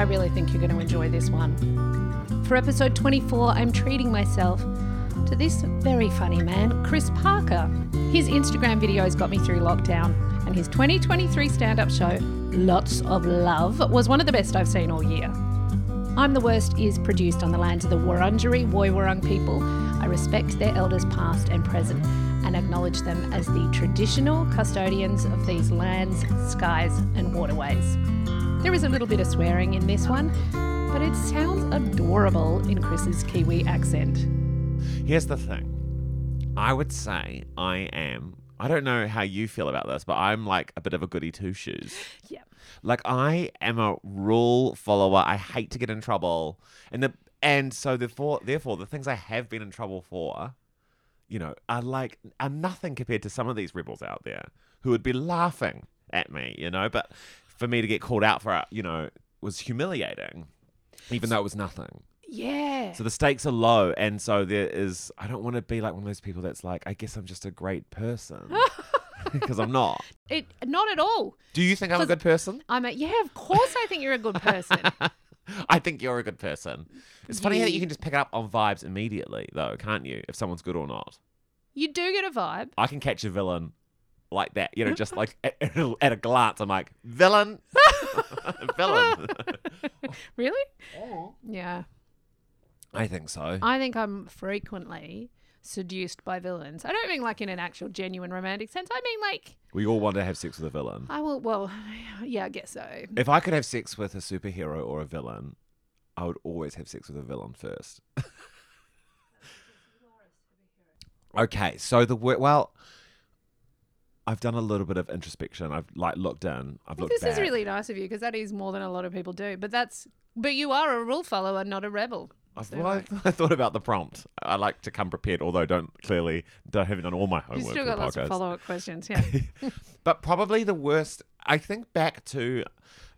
I really think you're going to enjoy this one. For episode 24, I'm treating myself to this very funny man, Chris Parker. His Instagram videos got me through lockdown, and his 2023 stand up show, Lots of Love, was one of the best I've seen all year. I'm the Worst is produced on the lands of the Wurundjeri Woiwurrung people. I respect their elders past and present and acknowledge them as the traditional custodians of these lands, skies, and waterways. There is a little bit of swearing in this one, but it sounds adorable in Chris's Kiwi accent. Here's the thing. I would say I am. I don't know how you feel about this, but I'm like a bit of a goody two shoes. Yeah. Like I am a rule follower. I hate to get in trouble, and the and so therefore therefore the things I have been in trouble for, you know, are like are nothing compared to some of these rebels out there who would be laughing at me, you know. But for me to get called out for it, you know, was humiliating, even though it was nothing. Yeah. So the stakes are low, and so there is. I don't want to be like one of those people that's like, I guess I'm just a great person because I'm not. It not at all. Do you think I'm a good person? I'm a yeah, of course I think you're a good person. I think you're a good person. It's funny how You- you can just pick it up on vibes immediately, though, can't you? If someone's good or not. you do get a vibe. I can catch a villain like that, you know, just like at, at a glance. I'm like, villain, villain. Really? Oh. Yeah. I think so. I think I'm frequently seduced by villains. I don't mean like in an actual genuine romantic sense. I mean like We all want to have sex with a villain. I will well yeah, I guess so. If I could have sex with a superhero or a villain, I would always have sex with a villain first. okay, so the well, I've done a little bit of introspection. I've like looked in. I've Well, looked this back. is really nice of you because that is more than a lot of people do. But that's but you are a rule follower, not a rebel. I've, So well, I, I thought about the prompt. I like to come prepared, although don't clearly don't haven't done all my You've homework. still got lots of follow up questions. Yeah. But probably the worst, I think back to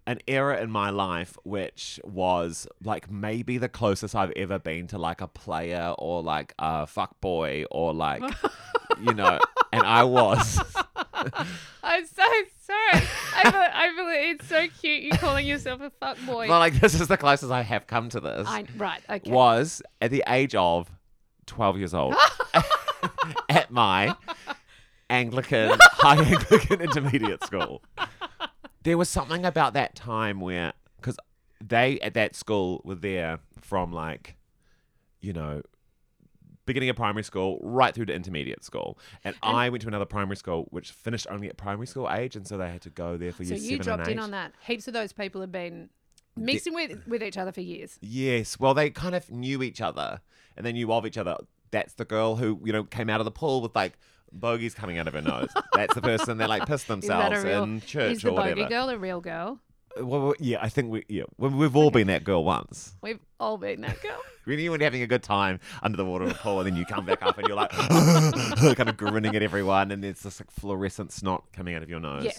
an era in my life which was like maybe the closest I've ever been to like a player or like a fuck boy or like, you know, and I was. I'm so sorry. I feel it's so cute you calling yourself a fuck boy. Well, like this is the closest I have come to this. I, right. Okay. Was at the age of 12 years old at my Anglican, high Anglican intermediate school. There was something about that time where, because they at that school were there from like, you know, beginning of primary school right through to intermediate school. And, I went to another primary school which finished only at primary school age. And so they had to go there for So years you seven dropped and in on that. Heaps of those people have been mixing with with each other for years. Yes. Well, they kind of knew each other and they knew of each other. That's the girl who, you know, came out of the pool with like bogies coming out of her nose. That's the person that like pissed themselves real? in church is the or whatever. bogey girl a real girl? Well, yeah, I think we, yeah, we- we've all been that girl once. We've all been that girl. When you're having a good time under the water of a pool, and then you come back up and you're like, kind of grinning at everyone, and there's this like fluorescent snot coming out of your nose. Yeah.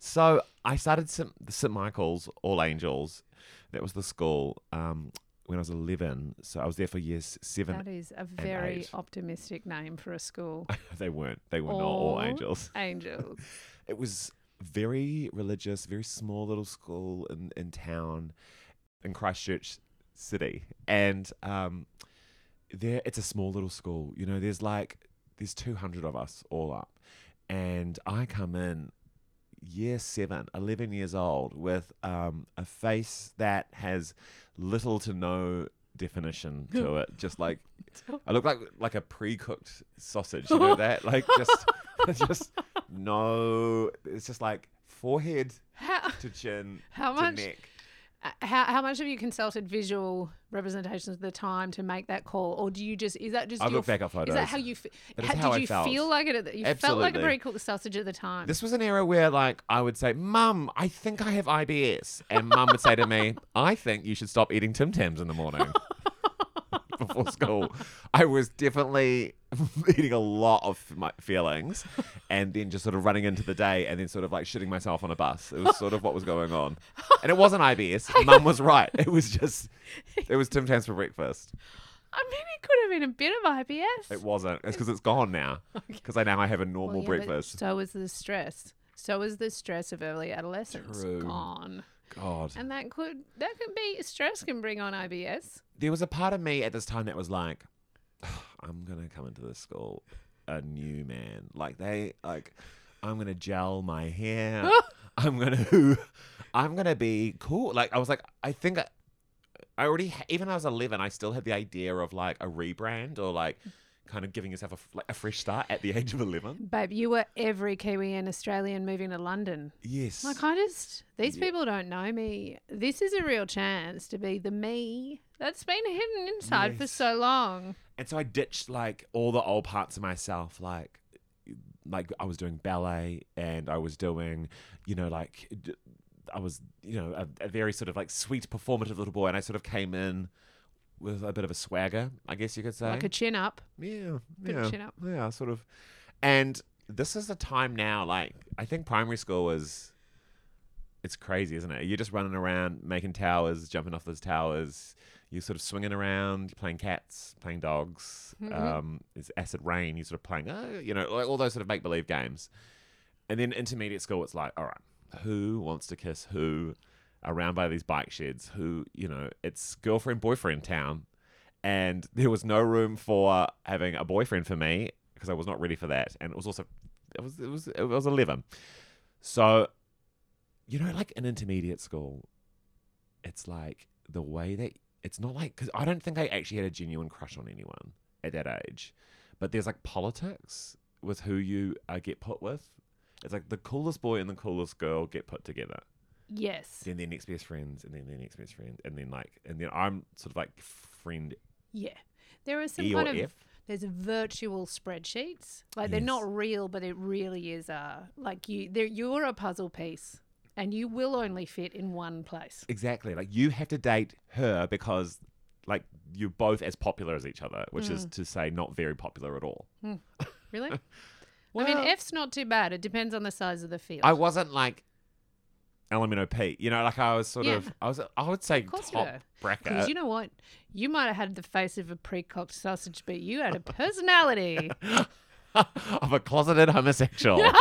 So I started St. St. Michael's All Angels. That was the school um, when I was 11. So I was there for years seven. That is a very eight. optimistic name for a school. they weren't. They were not All angels. Angels. It was very religious, very small little school in, in town in Christchurch City. And um, there it's a small little school. You know, there's like there's 200 of us all up. And I come in year seven, 11 years old, with um, a face that has little to no definition to it. Just like I look like like a pre-cooked sausage. You know that? Like just just no. It's just like forehead How, to chin How to much- neck. uh, how, how much have you consulted visual representations of the time to make that call, or do you just is that just I your look back at Is that how you fe- That is how, how did I you felt. feel like it? At the, you felt like a very cooked sausage at the time. This was an era where, like, I would say, "Mum, I think I have IBS," and Mum would say to me, "I think you should stop eating Tim Tams in the morning before school." I was definitely eating a lot of my feelings, and then just sort of running into the day, and then sort of like shitting myself on a bus. It was sort of what was going on, and it wasn't IBS. Mum was right. It was just, it was Tim Tams for breakfast. I mean, it could have been a bit of IBS. It wasn't. It's because it's gone now. Because I now I have a normal Well, yeah, but breakfast. So is the stress. So is the stress of early adolescence True. gone. God. And that could that could be stress can bring on IBS. There was a part of me at this time that was like, I'm gonna come into this school a new man. Like they like, I'm gonna gel my hair. I'm gonna, I'm gonna be cool. Like I was like, I think. I, I already, ha- even I was 11, I still had the idea of like a rebrand or like kind of giving yourself a, like a fresh start at the age of 11. Babe, you were every Kiwi and Australian moving to London. Yes. Like I just these Yeah. people don't know me. This is a real chance to be the me that's been hidden inside for so long. And so I ditched like all the old parts of myself, like like I was doing ballet and I was doing, you know, like I was, you know, a, a very sort of like sweet performative little boy, and I sort of came in with a bit of a swagger, I guess you could say. Like a chin up. yeah, bit yeah, chin up. yeah, sort of. And this is the time now. Like I think primary school was. It's crazy, isn't it? You're just running around making towers, jumping off those towers. You're sort of swinging around, you're playing cats, playing dogs. Mhm. Um, it's acid rain. You're sort of playing, uh, you know, like all those sort of make believe games. And then intermediate school, it's like, all right, who wants to kiss who around by these bike sheds? Who, you know, it's girlfriend boyfriend town, and there was no room for having a boyfriend for me because I was not ready for that, and it was also, it was it was it was eleven, so, you know, like an intermediate school, it's like the way that it's not like because I don't think I actually had a genuine crush on anyone at that age, but there's like politics with who you uh, get put with. It's like the coolest boy and the coolest girl get put together. Yes. Then their next best friends, and then their next best friend, and then like, and then I'm sort of like friend Yeah. There are some E kind of F. there's virtual spreadsheets. Like they're not real, but it really is a like you you're a puzzle piece and you will only fit in one place. Exactly. Like you have to date her because like you're both as popular as each other, which is hmm. to say not very popular at all. Hmm. Really? I mean, F's not too bad. It depends on the size of the field. I wasn't like Elemento Pete. You know, like I was sort Yeah. of I was I would say top bracket. Because you know what? You might have had the face of a pre-cooked sausage, but you had a personality. of a closeted homosexual.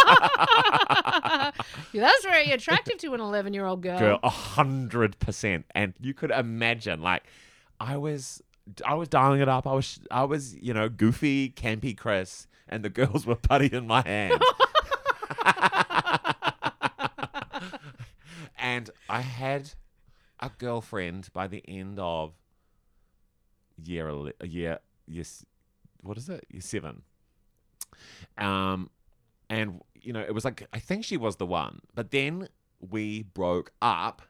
Yeah, That's very attractive to an 11-year-old girl. girl a hundred percent and you could imagine like i was i was dialing it up i was i was you know goofy campy chris and the girls were putty in my hand and i had a girlfriend by the end of year year yes what is it? Year seven. Um and you know it was like i think she was the one. But then we broke up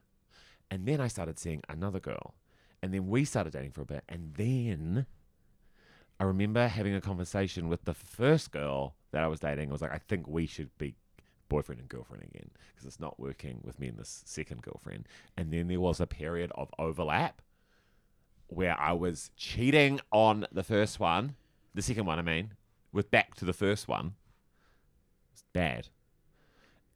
and then i started seeing another girl. And then we started dating for a bit and then i remember having a conversation with the first girl that i was dating. I was like i think we should be boyfriend and girlfriend again because it's not working with me and this second girlfriend and then there was a period of overlap where i was cheating on the first one the second one i mean with back to the first one it's bad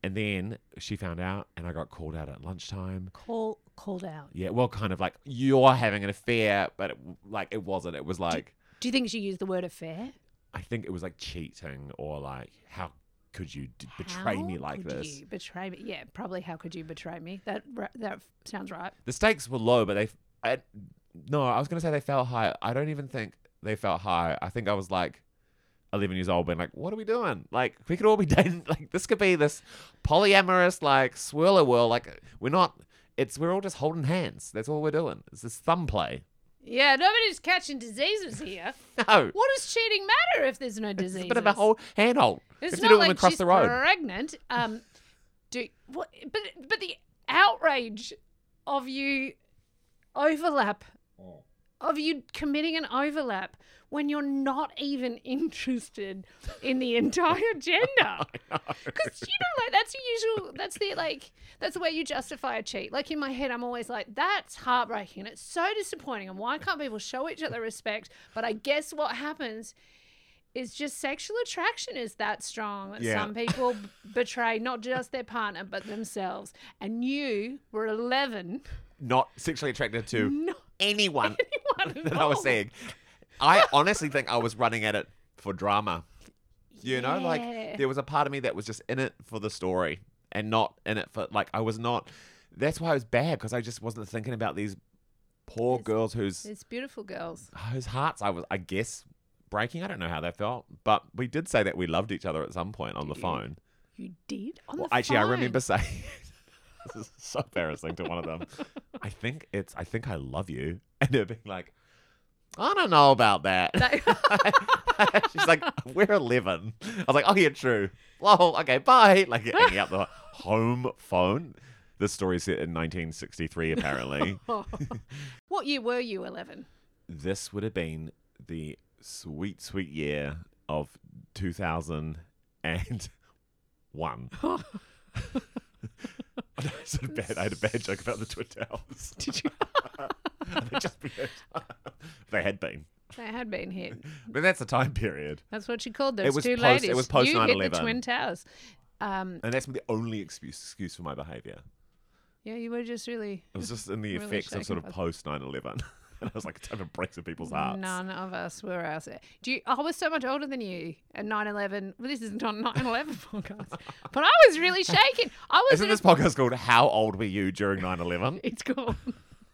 and then she found out and i got called out at lunchtime Call called out. yeah, well, kind of like you're having an affair, but it, like it wasn't. It was like Do you think she used the word affair? I think it was like cheating or like how could you d- betray me like could this? You betray me? Yeah, probably. How could you betray me? That that sounds right. The stakes were low, but they. I, no, I was gonna say they felt high. I don't even think they felt high. I think I was like. 11 years old, being like, what are we doing? Like, we could all be dating. Like, this could be this polyamorous, like, swirler world. Like, we're not, it's, we're all just holding hands. That's all we're doing. It's this thumb play. Yeah, nobody's catching diseases here. No. what does cheating matter if there's no It's diseases? a bit of a whole handhold. It's if not you like across she's the road. pregnant. Um, do what? But but the outrage of you overlap, of you committing an overlap when you're not even interested in the entire gender. Because you know, like that's your usual. That's the like. That's the way you justify a cheat. Like in my head, I'm always like, "That's heartbreaking. and It's so disappointing. And why can't people show each other respect?" But I guess what happens is just sexual attraction is that strong that Yeah. some people b- betray not just their partner but themselves. And you were 11. Not sexually attracted to No, anyone anyone that I was involved. I honestly think I was running at it for drama. You know, like there was a part of me that was just in it for the story and not in it for like I was not that's why it was bad because I just wasn't thinking about these poor Yes. girls whose It's beautiful girls. whose hearts I was, I guess, breaking. I don't know how they felt, but we did say that we loved each other at some point on the phone. You did on Well, the actually, I phone? remember saying, "This is so embarrassing to one of them." I think it's, I think I love you, and they're being like, "I don't know about that." She's like, "We're 11. I was like, "Oh yeah, true." Well, okay, bye. Like hanging up the home phone. This story is set in 1963, apparently. what year were you? Eleven. this would have been the sweet, sweet year of 2001. I sort of bad. I had a bad joke about the Twin Towers. Did you? just been, they had been. They had been hit. But that's a time period. That's what she called those It was two post- it was post you hit 9/11. the Twin Towers. Um, And that's the only excuse, excuse for my behavior. yeah, you were just really. It was just in the Really effects of sort of post 9 11. and I was like, time to break some people's hearts. None of us were out there. Do you? I was so much older than you at 9/11. Well, this is not 9/11 podcast, but I was really shaking. I was. Isn't in a- this podcast called How Old Were You During 9 11? It's called.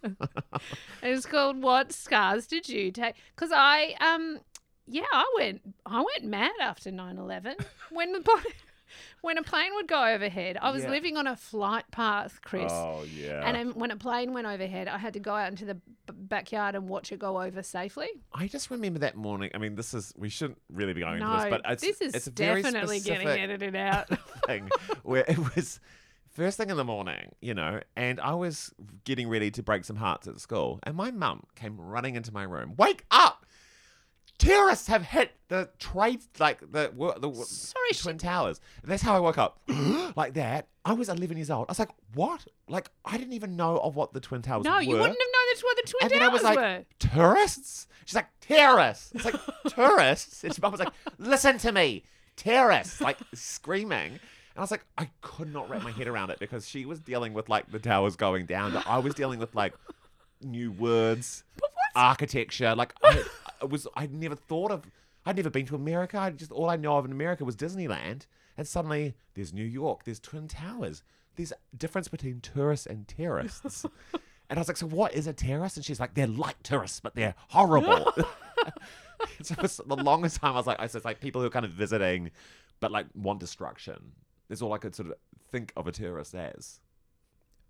it's called What Scars Did You Take? Because I um yeah I went I went mad after 9-11. when the when a plane would go overhead. I was Yeah. living on a flight path, Chris. Oh, yeah. And um, when a plane went overhead, I had to go out into the b- backyard and watch it go over safely. I just remember that morning. I mean, this is we shouldn't really be going no, into this, but it's, this is it's a very definitely getting edited out. thing where it was first thing in the morning, you know, and I was getting ready to break some hearts at school, and my mum came running into my room. Wake up! Terrorists have hit the trade, like the the, the Sorry, she- twin towers. And that's how I woke up, like that. I was 11 years old. I was like, what? Like I didn't even know of what the twin towers were. no, were. you wouldn't have known that's where the Twin Towers. And then I was like, were. tourists? She's like, terrorists. It's like, tourists? And mum was like, listen to me, terrorists, like screaming. And I was like, I could not wrap my head around it because she was dealing with like the towers going down, but I was dealing with like new words, architecture. Like, I, I was, I'd never thought of, I'd never been to America. I just, all I know of in America was Disneyland. And suddenly there's New York, there's Twin Towers. There's a difference between tourists and terrorists. And I was like, so what is a terrorist? And she's like, they're like tourists, but they're horrible. so for the longest time, I was like, I was like people who are kind of visiting, but like want destruction. That's all I could sort of think of a terrorist as.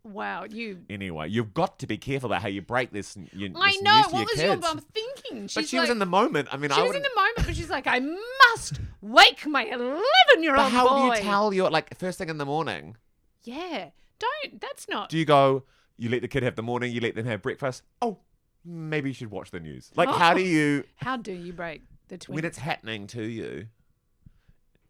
Wow, you. Anyway, you've got to be careful about how you break this. You, I this know. news to What your was your kids. mum thinking? She's But she like, was in the moment. I mean, She I was in wouldn't. the moment, but she's like, I must wake my 11 year old. But old how boy. do you tell your like first thing in the morning? Yeah. Don't. That's not. Do you go? You let the kid have the morning. You let them have breakfast. Oh, maybe you should watch the news. Like, how do you? How do you break the twin? when it's happening to you.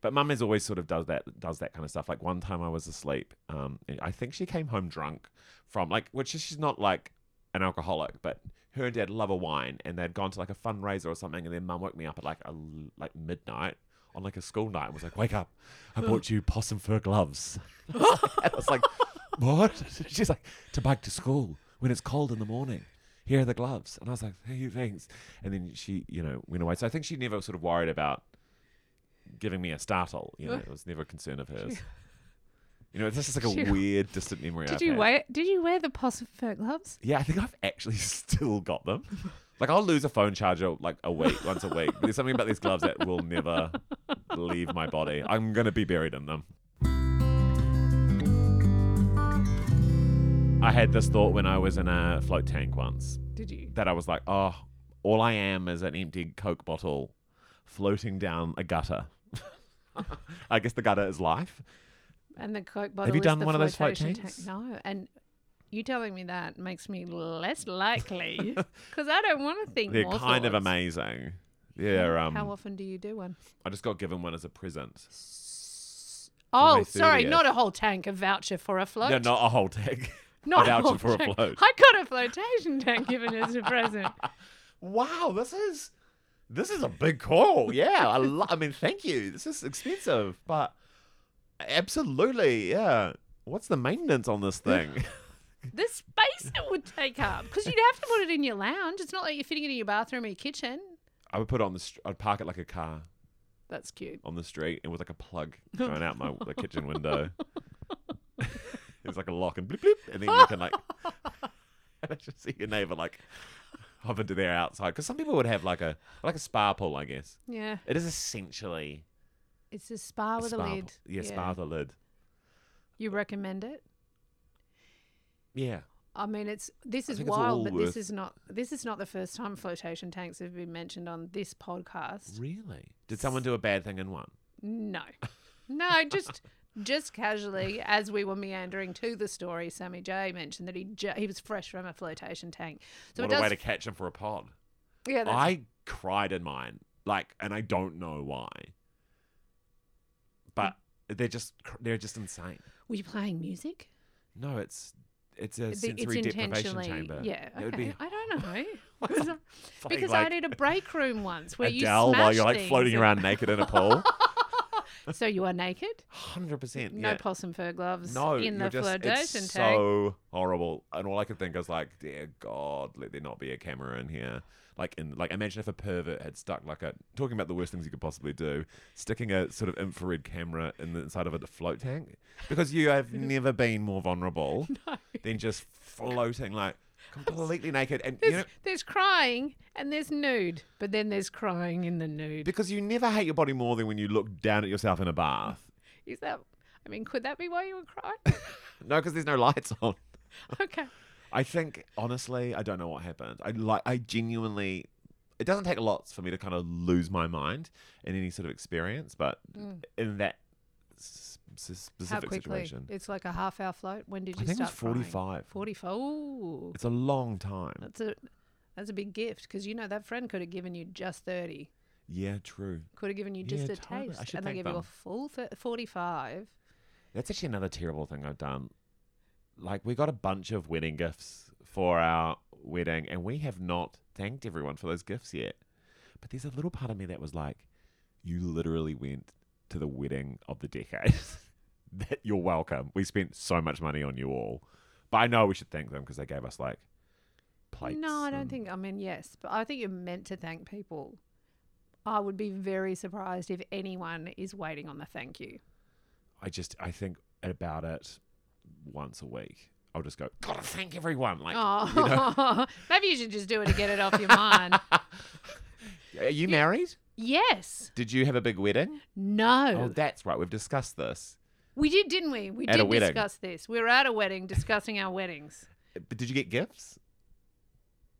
But mum is always sort of does that does that kind of stuff. Like one time I was asleep. Um, I think she came home drunk from like, which is she's not like an alcoholic, but her and dad love a wine, and they'd gone to like a fundraiser or something, and then mum woke me up at like a, like midnight on like a school night and was like, "Wake up! I bought you possum fur gloves." and I was like, "What?" She's like, "To bike to school when it's cold in the morning." Here are the gloves, and I was like, "Hey, thanks." And then she, you know, went away. So I think she never sort of worried about giving me a startle. You know, it was never a concern of hers. You know, it's just like a weird, distant memory. did I've you had. wear? Did you wear the possum fur gloves? Yeah, I think I've actually still got them. Like I'll lose a phone charger like a week, once a week. There's something about these gloves that will never leave my body. I'm gonna be buried in them. I had this thought when I was in a float tank once Did you? that I was like, oh, all I am is an empty Coke bottle floating down a gutter. I guess the gutter is life. And the Coke bottle. Have you done one of those float tanks? tank. No, and you telling me that makes me less likely because I don't want to think They're more kind of amazing. Yeah, um, How often do you do one? I just got given one as a present. Oh, sorry, not a whole tank, a voucher for a float. No, not a whole tank. not a voucher whole for a tank. float. I got a flotation tank given as a present. Wow, this is this is a big call. Yeah, I, lo- I mean, thank you. This is expensive, but absolutely, yeah. What's the maintenance on this thing? The space it would take up because you'd have to put it in your lounge. It's not like you're fitting it in your bathroom or your kitchen. I would put it on the. Str- I'd park it like a car That's cute. on the street, and with like a plug going out my the kitchen window. There's like a lock and bloop bloop, and then you can like. and I just see your neighbor like hop into their outside because some people would have like a like a spa pool, I guess. Yeah. It is essentially It's a spa with a, spa lid. pool. Yeah, spa with a lid. You recommend it? Yeah. I mean, it's this is think it's wild, but this is not this is not the first time flotation tanks have been mentioned on this podcast. Really? Did someone do a bad thing in one? No, no, just just casually as we were meandering to the story, Sammy J mentioned that he ju- he was fresh from a flotation tank. So what it a does, way to catch them for a pod. yeah, that's, I cried in mine, like, and I don't know why. But they're just they're just insane. were you playing music? No, it's it's a The- sensory deprivation chamber. Yeah, It would okay. be I don't know. Because like I did a break room once where you Adele while you're smash like floating things and- around naked in a pool. So you are naked, Hundred percent. no Yeah. possum fur gloves No, in the just, flotation it's tank. so horrible. And all I could think was like, dear God, let there not be a camera in here. Like, in like, imagine if a pervert had stuck like a talking about the worst things you could possibly do, sticking a sort of infrared camera in the inside of a float tank, because you have never been more vulnerable than just floating like completely naked. And you There's, know, there's crying and there's nude, but then there's crying in the nude. because you never hate your body more than when you look down at yourself in a bath. Is that? I mean, could that be why you were crying? No, because there's no lights on. okay. I think honestly, I don't know what happened. I like I genuinely it doesn't take lots for me to kind of lose my mind in any sort of experience, but mm. in that s- s- How specific quickly? situation, It's like a half hour float. When did I you think it was start 45. 45. Ooh, It's a long time. that's a that's a big gift because you know that friend could have given you just 30. Yeah, true. Could have given you Yeah, just a totally. I taste, and they give you a full 45. That's actually another terrible thing I've done. Like we got a bunch of wedding gifts for our wedding, and we have not thanked everyone for those gifts yet. But there's a little part of me that was like, you literally went to the wedding of the decade. that you're welcome. We spent so much money on you all, but I know we should thank them because they gave us like plates. No, I don't and- think. I mean, yes, but I think you're meant to thank people. I would be very surprised if anyone is waiting on the thank you. I just I think about it once a week. I'll just go. Gotta thank everyone. Like, Oh, you know, maybe you should just do it to get it off your mind. are you married? Yes. Did you have a big wedding? No. Oh, that's right. We've discussed this. We did, didn't we? We At a did wedding. discuss this. We were at a wedding discussing our weddings. But did you get gifts?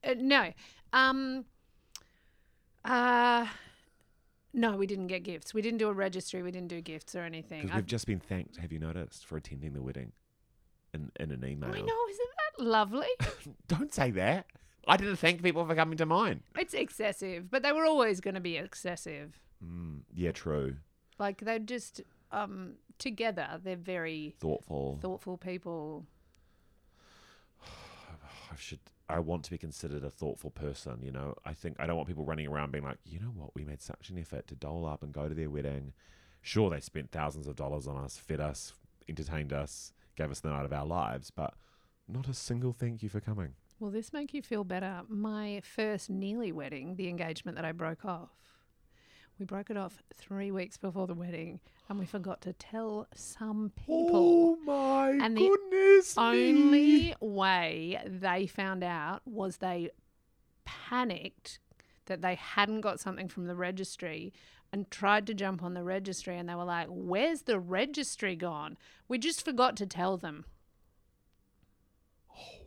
Uh, no. Um. Uh. No, we didn't get gifts. We didn't do a registry. We didn't do gifts or anything. Because we've just been thanked. Have you noticed for attending the wedding? In in an email. I know, isn't that lovely? Don't say that. I didn't thank people for coming to mine. it's excessive, but they were always going to be excessive. Mm, yeah, true. Like they're just um together. They're very Thoughtful. thoughtful people. I should. I want to be considered a thoughtful person. You know, I think I don't want people running around being like, you know what, we made such an effort to dole up and go to their wedding. Sure, they spent thousands of dollars on us, fed us, entertained us, gave us the night of our lives, but not a single thank you for coming. Will this make you feel better? My first nearly wedding, the engagement that I broke off, we broke it off three weeks before the wedding, and we forgot to tell some people. Oh my And the goodness! me. Only way they found out was they panicked that they hadn't got something from the registry and tried to jump on the registry, and they were like, "Where's the registry gone? We just forgot to tell them." Oh.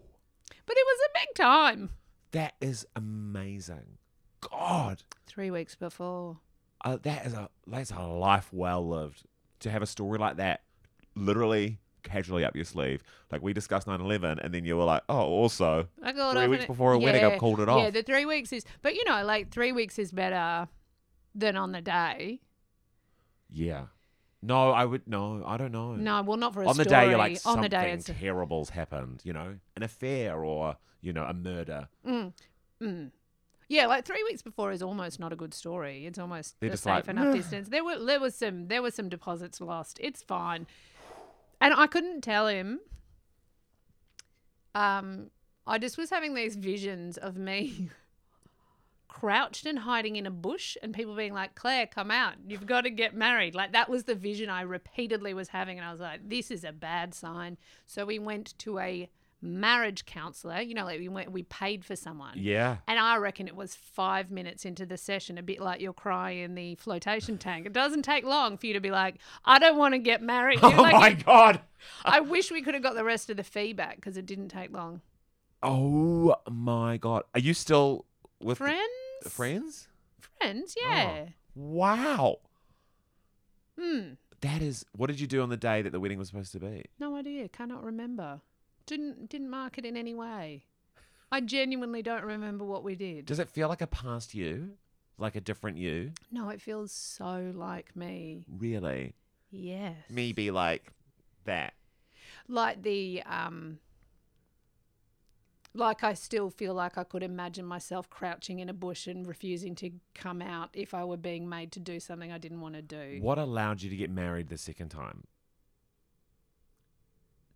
But it was a big time. that is amazing. God, Three weeks before. Uh, that is a that's a life well lived. To have a story like that, literally casually up your sleeve. Like we discussed 9-11 and then you were like, oh, also I got Three weeks before a wedding, I've called it off. Yeah, the three weeks is, but you know, like three weeks is better than on the day. yeah. No, I would no, I don't know. No, well, not for a on the story. day you're like on something the day, it's terrible's happened, you know, an affair or you know a murder. mm, mm. Yeah, like three weeks before is almost not a good story. It's almost They're a just safe like, enough "Meh." distance. There were there was some there was some deposits lost. It's fine, and I couldn't tell him. Um, I just was having these visions of me crouched and hiding in a bush and people being like, Claire, come out. You've got to get married. Like that was the vision I repeatedly was having. And I was like, this is a bad sign. So we went to a marriage counselor. You know, like we went, we paid for someone. Yeah. And I reckon it was five minutes into the session, a bit like you're crying in the flotation tank. It doesn't take long for you to be like, I don't want to get married. Oh Like, my god. I wish we could have got the rest of the feedback because it didn't take long. Oh my god. Are you still with the- Friends? friends? Friends, yeah. Wow. Hmm. That is what did you do on the day that the wedding was supposed to be? No idea. Cannot remember. Didn't didn't mark it in any way. I genuinely don't remember what we did. Does it feel like a past you? Like a different you? no, it feels so like me. Really? Yes. Me be like that. Like the um like I still feel like I could imagine myself crouching in a bush and refusing to come out if I were being made to do something I didn't want to do. What allowed you to get married the second time?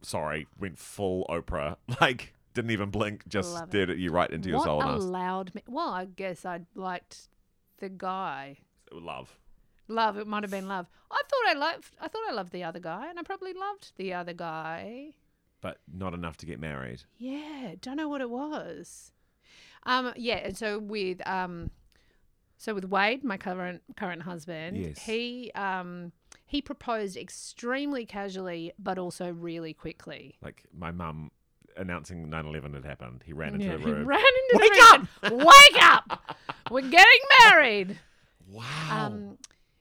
Sorry, went full Oprah. Like didn't even blink, just Love it. stared at you right into your what soul asked. allowed me? Well, I guess I liked the guy. Love. Love. It might have been love. I thought I loved. I thought I loved the other guy, and I probably loved the other guy. But not enough to get married. Yeah, don't know what it was. Um, yeah, and so with um, so with Wade, my current current husband, Yes. he um he proposed extremely casually, but also really quickly. Like my mum announcing 9-11 had happened. He ran into Yeah, the room. he ran into Wake the room. Up! Wake up! We're getting married. Wow. Um,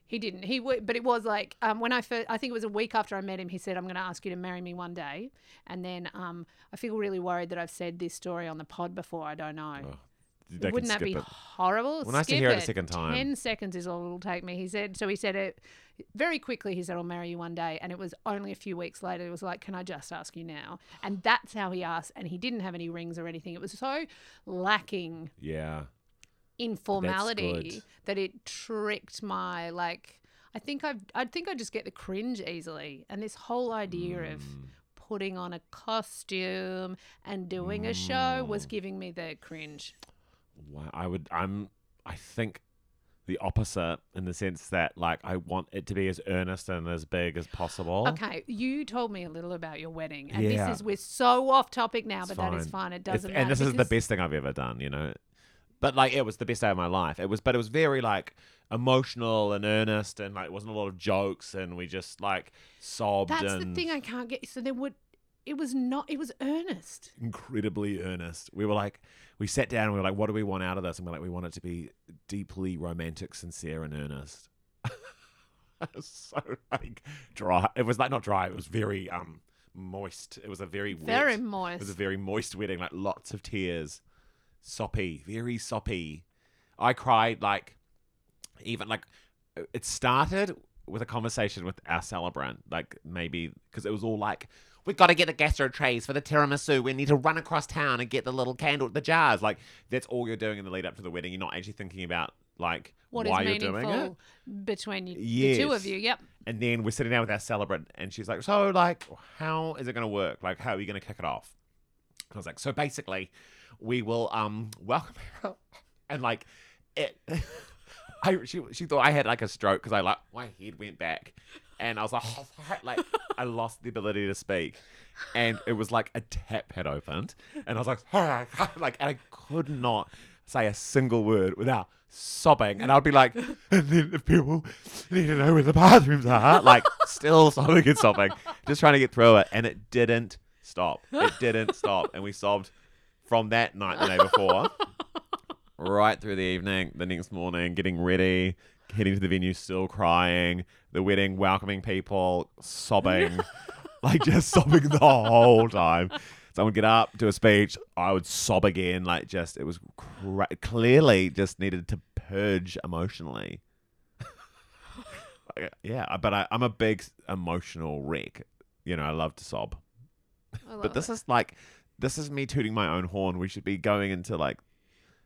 he didn't. He would, but it was like um, when I first. I think it was a week after I met him. He said, "I'm going to ask you to marry me one day." And then um, I feel really worried that I've said this story on the pod before. I don't know. Oh, Wouldn't that be it. horrible? Well, nice to Skip hear it a second time. Ten seconds is all it'll take me. He said. So he said it very quickly. He said, "I'll marry you one day," and it was only a few weeks later. It was like, "Can I just ask you now?" And that's how he asked. And he didn't have any rings or anything. It was so lacking Yeah. in formality that it tricked my like. I think I I think I just get the cringe easily, and this whole idea of Mm. putting on a costume and doing a show Mm. was giving me the cringe. Wow. I would. I'm. I think the opposite in the sense that like I want it to be as earnest and as big as possible. Okay, you told me a little about your wedding, and Yeah. this is we're so off topic now, It's but that is fine. fine. It doesn't and matter. this is the best thing I've ever done. You know. But like it was the best day of my life. It was, but it was very like emotional and earnest, and like it wasn't a lot of jokes, and we just like sobbed That's and the thing I can't get. So there would, it was not. It was earnest. incredibly earnest. We were like, we sat down and we were like, what do we want out of this? And we're like, we want it to be deeply romantic, sincere, and earnest. So like dry. It was like not dry. It was very um moist. It was a very wet. Very It was a very moist wedding. Like lots of tears, soppy, very soppy. I cried like even like it started with a conversation with our celebrant, like maybe because it was all like, we've got to get the gastro trays for the tiramisu. We need to run across town and get the little candle, the jars. Like that's all you're doing in the lead up to the wedding. You're not actually thinking about like What is why you're doing it. between you, the two of you? Yep. And then we're sitting down with our celebrant, and she's like, "So, like, how is it going to work? Like, how are you going to kick it off?" And I was like, "So basically, we will um welcome her, and like it." I she she thought I had like a stroke because I like my head went back, and I was like, oh, like I lost the ability to speak, and it was like a tap had opened, and I was like, like, and I could not say a single word without sobbing, and I'd be like, and then the people need to know where the bathrooms are, like still sobbing and sobbing, just trying to get through it, and it didn't stop. It didn't stop, and we sobbed from that night the day before right through the evening, the next morning, getting ready, heading to the venue, still crying, the wedding, welcoming people, sobbing, like just sobbing the whole time. Someone would get up, do a speech, I would sob again, like just, it was cra- clearly just needed to purge emotionally. Uh, yeah, but I, I'm a big emotional wreck. You know, I love to sob. I But this is like, this is me tooting my own horn. We should be going into like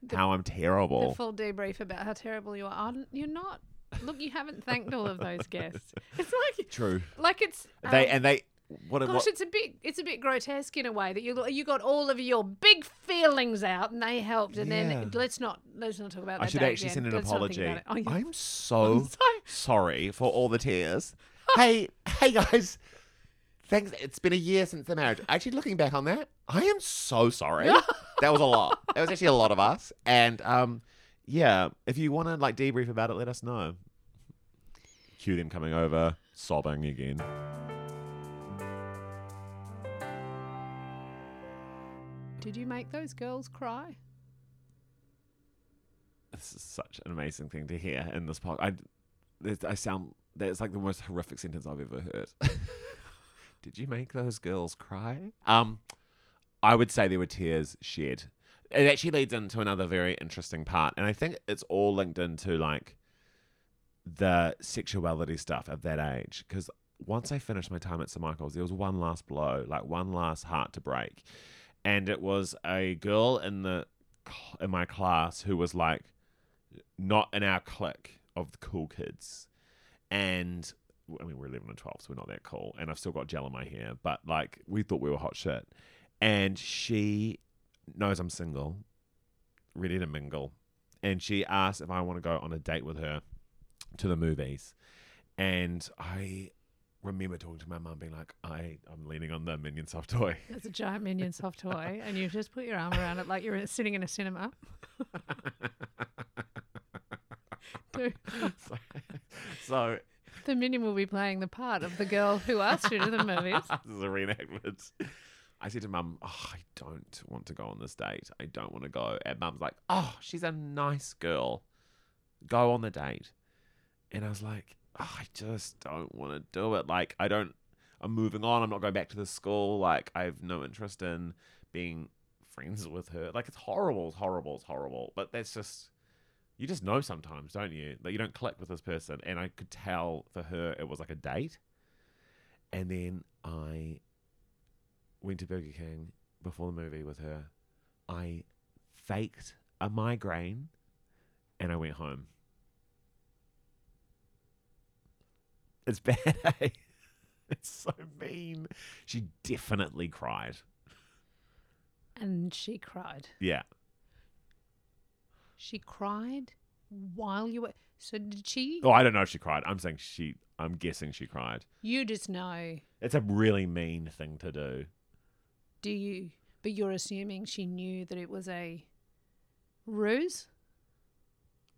The- how I'm the terrible. full debrief about how terrible you are. You're not. Look, you haven't thanked all of those guests. It's like True. like it's They um, and they what? Gosh, what it's a bit it's a bit grotesque in a way that you you got all of your big feelings out and they helped, and Yeah. then let's not let's not talk about that. I should actually again. send an Let's apology. Oh, yeah. I'm so I'm so- sorry for all the tears. hey, hey guys. Thanks. It's been a year since the marriage. Actually, looking back on that, I am so sorry. That was a lot. That was actually a lot of us. And um, yeah, if you want to like debrief about it, let us know. Cue them coming over, sobbing again. Did you make those girls cry? This is such an amazing thing to hear in this podcast. I, I sound that's like the most horrific sentence I've ever heard. Did you make those girls cry? Um, I would say there were tears shed. It actually leads into another very interesting part, and I think it's all linked into like the sexuality stuff of that age. Because once I finished my time at St Michael's, there was one last blow, like one last heart to break, and it was a girl in the in my class who was like not in our clique of the cool kids. And I mean, we're 11 and 12, so we're not that cool. And I've still got gel in my hair, but like, we thought we were hot shit. And she knows I'm single, ready to mingle. And she asked if I want to go on a date with her to the movies. And I remember talking to my mum, being like, I, I'm leaning on the Minion soft toy. There's a giant minion soft toy, and you just put your arm around it like you're sitting in a cinema. So, so the minion will be playing the part of the girl who asked you to the movies. this is a reenactment. I said to mum, oh, I don't want to go on this date. I don't want to go. And mum's like, oh, she's a nice girl. Go on the date. And I was like, oh, I just don't want to do it. Like, I don't, I'm moving on. I'm not going back to the school. Like, I have no interest in being friends with her. Like, it's horrible. It's horrible. It's horrible. But that's just, you just know sometimes, don't you? That you don't click with this person. And I could tell for her it was like a date. And then I went to Burger King before the movie with her. I faked a migraine and I went home. It's bad, eh? It's so mean. She definitely cried. And she cried. Yeah. She cried while you were. So did she? Oh, I don't know if she cried. I'm saying she, I'm guessing she cried. You just know. It's a really mean thing to do. Do you? But you're assuming she knew that it was a ruse.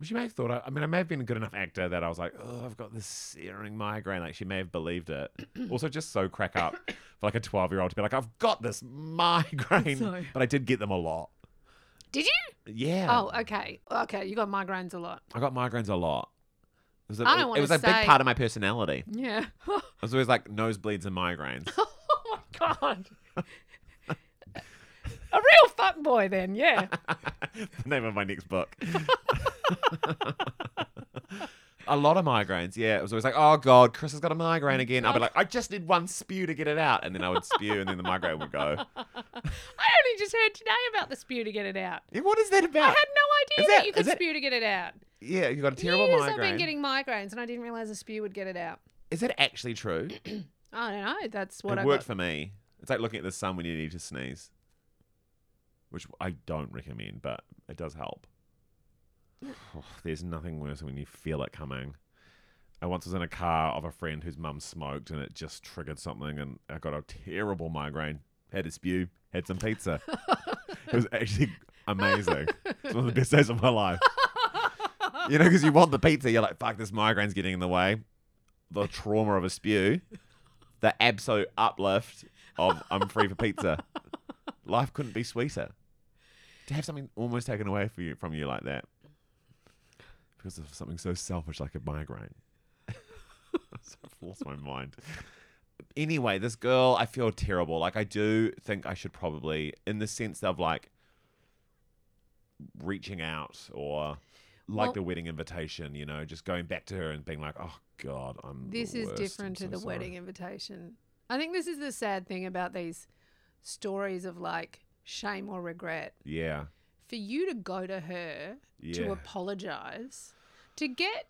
She may have thought, I, I mean, I may have been a good enough actor that I was like, oh, I've got this searing migraine. Like, she may have believed it. also, just so crack up for like a 12 year old to be like, I've got this migraine. So- But I did get them a lot. Did you? Yeah. Oh, okay. Okay, you got migraines a lot. I got migraines a lot. It was a, I don't it wanna was a say- big part of my personality. Yeah. I was always like nosebleeds and migraines. oh my god. a real fuck boy then, yeah. the name of my next book. a lot of migraines, yeah. It was always like, oh God, Chris has got a migraine again. I'd be like, I just need one spew to get it out. And then I would spew and then the migraine would go. I only just heard today about the spew to get it out. Yeah, what is that about? I had no idea Is that, that- you could is that- spew to get it out. Yeah, you got a terrible Years migraine. I've been getting migraines and I didn't realize a spew would get it out. Is that actually true? I don't know. That's what I it I worked got. for me. It's like looking at the sun when you need to sneeze, which I don't recommend, but it does help. Oh, there's nothing worse than when you feel it coming. I once was in a car of a friend whose mum smoked, and it just triggered something, and I got a terrible migraine. Had a spew, had some pizza. it was actually amazing. It's one of the best days of my life. You know, because you want the pizza, you're like, fuck, this migraine's getting in the way. The trauma of a spew, the absolute uplift of I'm free for pizza. Life couldn't be sweeter. To have something almost taken away from you, from you like that because of something so selfish like a migraine. so I've lost my mind. Anyway, this girl, I feel terrible. Like I do think I should probably, in the sense of like reaching out or like Well- the wedding invitation, you know, just going back to her and being like, "Oh God, I'm." This is different I'm to so the sorry." wedding invitation. I think this is the sad thing about these stories of like shame or regret. Yeah, For you to go to her yeah. to apologize, to get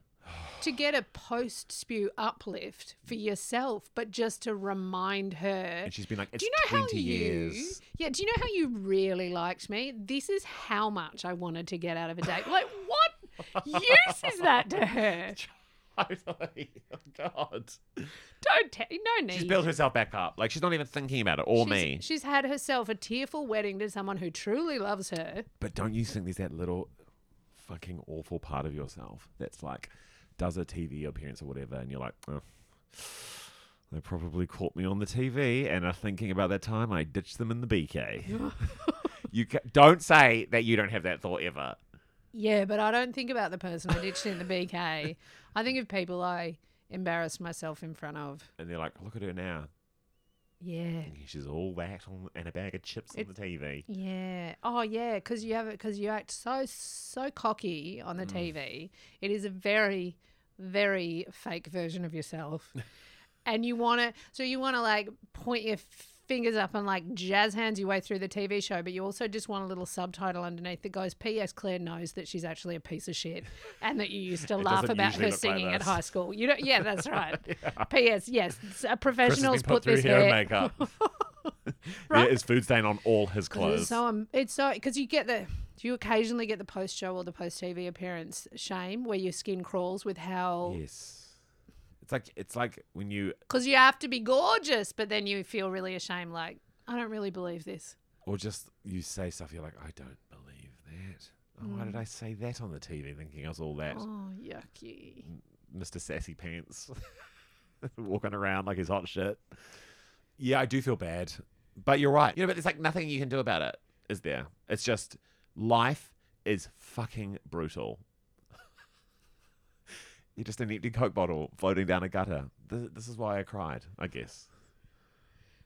to get a post spew uplift for yourself, but just to remind her. And she's been like, it's do you know 20 how you? years. Yeah. Do you know how you really liked me? This is how much I wanted to get out of a date. Like, what use is that to her? Totally. Oh, God. Don't tell. No need. She's built herself back up. Like, she's not even thinking about it, or She's- me. She's had herself a tearful wedding to someone who truly loves her. But don't you think there's that little fucking awful part of yourself that's like, does a TV appearance or whatever, and you're like, oh, they probably caught me on the TV and are thinking about that time I ditched them in the BK. you ca- don't say that you don't have that thought ever. Yeah, but I don't think about the person I ditched in the BK. I think of people I embarrassed myself in front of. And they're like, look at her now. Yeah. She's all that on, and a bag of chips on the TV. Yeah. Oh, yeah. Because you have it. Because you act so so cocky on the mm. TV. It is a very, very fake version of yourself, and you want to. So you want to like point your fingers up and like jazz hands your way through the TV show, but you also just want a little subtitle underneath that goes, "P.S. Claire knows that she's actually a piece of shit, and that you used to laugh about her look like singing at high school." You know. Yeah, that's right. P.S. Yes, uh, professionals put, put, this hair hair. and makeup. Right? There is food stain on all his clothes. It's so um, it's so because you get the do you occasionally get the post show or the post TV appearance shame where your skin crawls with how yes. It's like it's like when you because you have to be gorgeous, but then you feel really ashamed. Like I don't really believe this. or just you say stuff you're like, I don't believe that. Oh, why did mm. I say that on the TV thinking I was all that? Oh yucky! Mr. Sassy Pants walking around like he's hot shit. Yeah, I do feel bad. But you're right. You know, but there's like nothing you can do about it, is there? It's just life is fucking brutal. You're just an empty Coke bottle floating down a gutter. This, this is why I cried, I guess.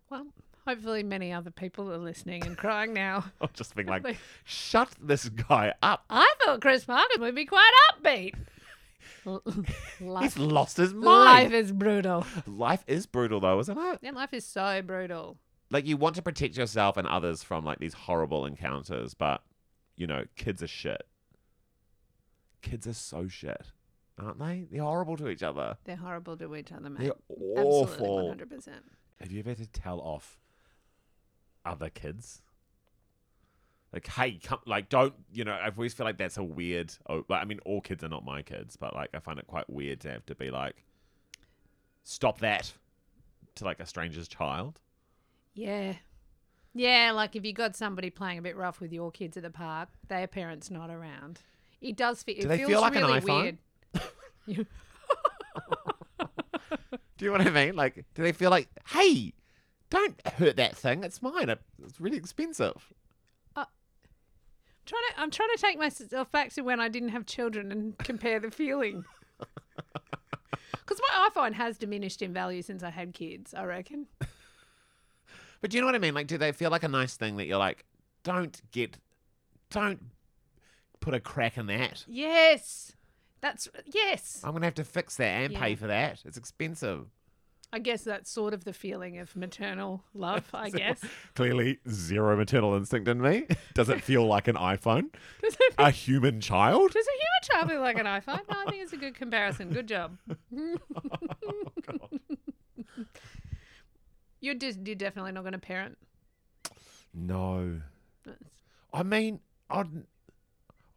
Well, hopefully many other people are listening and crying now. I'm just being like, shut this guy up. I thought Chris Martin would be quite upbeat. L- He's life, lost his mind. life is brutal. Life is brutal, though, isn't it? Yeah, life is so brutal. like you want to protect yourself and others from like these horrible encounters, but you know, kids are shit. Kids are so shit, aren't they? They're horrible to each other. They're horrible to each other, mate. They're Absolutely, awful. hundred percent. Have you ever had to tell off other kids? Like, hey, come, like, don't, you know, I always feel like that's a weird, oh, like, I mean, all kids are not my kids, but like, I find it quite weird to have to be like, stop that to like a stranger's child. Yeah. Yeah, like if you got somebody playing a bit rough with your kids at the park, their parents not around. It does feel. It Do they feels feel like an iPhone? weird. Do you know what I mean? Like, do they feel like, hey, don't hurt that thing. It's mine. It's really expensive. Uh, trying to, I'm trying to take myself back to when I didn't have children and compare the feeling. Because my iPhone has diminished in value since I had kids. I reckon. But do you know what I mean? Like, do they feel like a nice thing that you're like, don't get, don't put a crack in that. Yes, that's yes. I'm gonna have to fix that and pay Yeah. for that. It's expensive. I guess that's sort of the feeling of maternal love. I guess. Clearly, zero maternal instinct in me. Does it feel like an iPhone? Does it A human child? Does a human child feel like an iPhone? No, I think it's a good comparison. Good job. Oh, you're just you're definitely not going to parent. No. I mean, I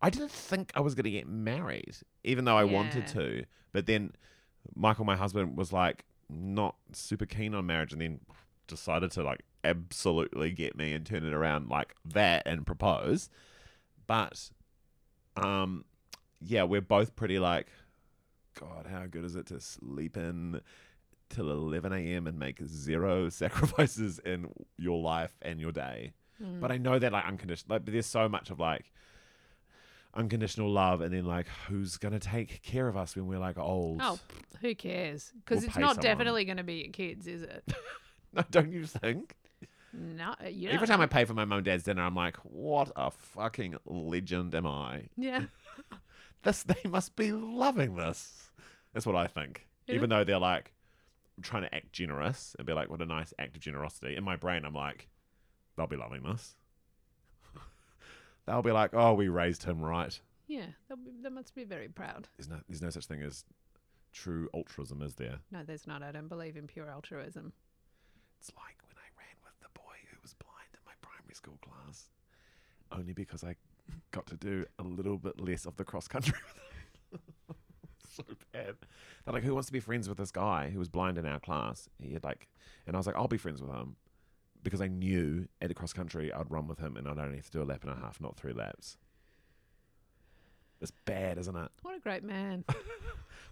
I didn't think I was going to get married, even though I wanted to. But then Michael, my husband, was like not super keen on marriage, and then decided to like absolutely get me and turn it around like that and propose. But, um, yeah, we're both pretty like, God, how good is it to sleep in till 11 a.m. and make zero sacrifices in your life and your day? Hmm. But I know that like unconditional, like, but there's so much of like unconditional love, and then like who's gonna take care of us when we're like old? Oh, who cares? Because We'll it's pay not someone. definitely going to be your kids, is it? no, don't you think? No, you Every don't time I know. pay for my mum and dad's dinner, I'm like, what a fucking legend am I? yeah, This they must be loving this. That's what I think. Yeah. Even though they're like trying to act generous and be like, what a nice act of generosity. In my brain, I'm like, they'll be loving this. They'll be like, oh, we raised him right. Yeah, they'll be, they must be very proud. There's no, there's no such thing as true altruism, is there? No, there's not. I don't believe in pure altruism. It's like when I ran with the boy who was blind in my primary school class, only because I got to do a little bit less of the cross country. so bad. They're like, who wants to be friends with this guy who was blind in our class? He had like, and I was like, I'll be friends with him because I knew at the cross country I'd run with him and I'd only have to do a lap and a half, not three laps. It's bad, isn't it? What a great man.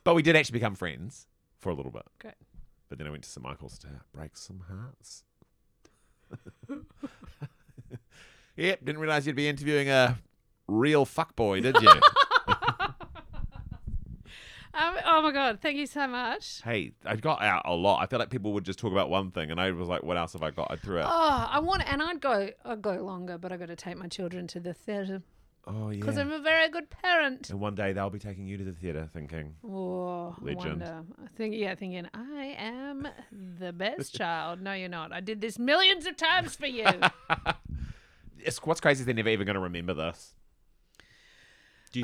But we did actually become friends for a little bit. Great. But then I went to St Michael's to break some hearts. yep, didn't realize you'd be interviewing a real fuckboy, did you? Oh my god! Thank you so much. hey, I got out a lot. I feel like people would just talk about one thing, and I was like, "What else have I got?" I threw out. Oh, I want, and I'd go, I'd go longer, but I got to take my children to the theatre Oh yeah. because I'm a very good parent. and one day they'll be taking you to the theatre, thinking, Oh, Legend. wonder. I think, yeah, thinking I am the best child. No, you're not. I did this millions of times for you. it's, "What's crazy is they're never even going to remember this."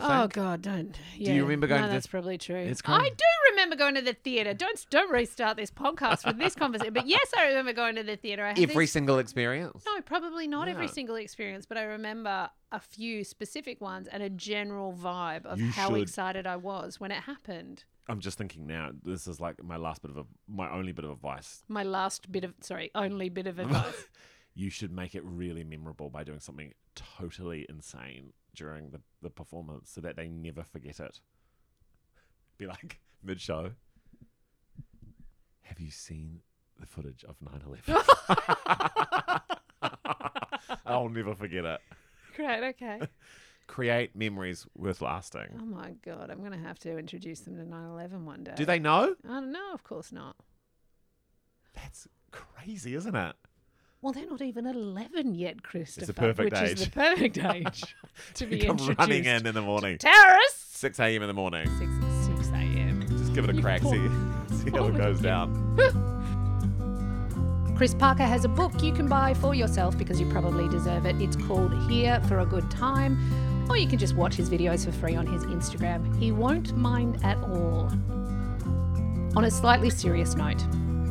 Oh, do you think? oh God, don't. Yeah. you remember going no, to the- That's probably true. It's I do remember going to the theatre. Don't don't restart this podcast with this conversation. But yes, I remember going to the theatre. I Every these- single experience. No, probably not every single experience, but I remember a few specific ones and a general vibe of You how should. excited I was when it happened. I'm just thinking now. This is like my last bit of a, my only bit of advice. My last bit of sorry, only bit of advice. You should make it really memorable by doing something totally insane during the, the performance, so that they never forget it. Be like mid show. Have you seen the footage of 9/11? I'll never forget it. Great, okay. Create memories worth lasting. Oh my god, I'm gonna have to introduce them to 9/11 one day. Do they know? Oh, I don't know. Of course not. That's crazy, isn't it? Well, they're not even 11 yet, Christopher. It's the perfect which age. is the perfect age to be come introduced. running in in the morning, Terrorists. 6 a.m. in the morning. 6 6 a.m. Just give it a You crack, poor- see, see how poor it goes down. Chris Parker has a book you can buy for yourself because you probably deserve it. It's called Here for a Good Time, or you can just watch his videos for free on his Instagram. He won't mind at all. On a slightly serious note,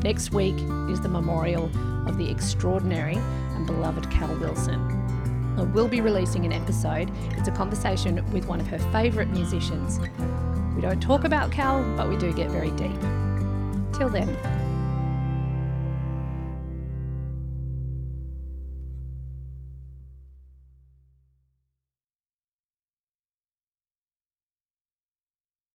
next week is the memorial of the extraordinary and beloved Cal Wilson. I will be releasing an episode. It's a conversation with one of her favourite musicians. We don't talk about Cal, but we do get very deep. Till then,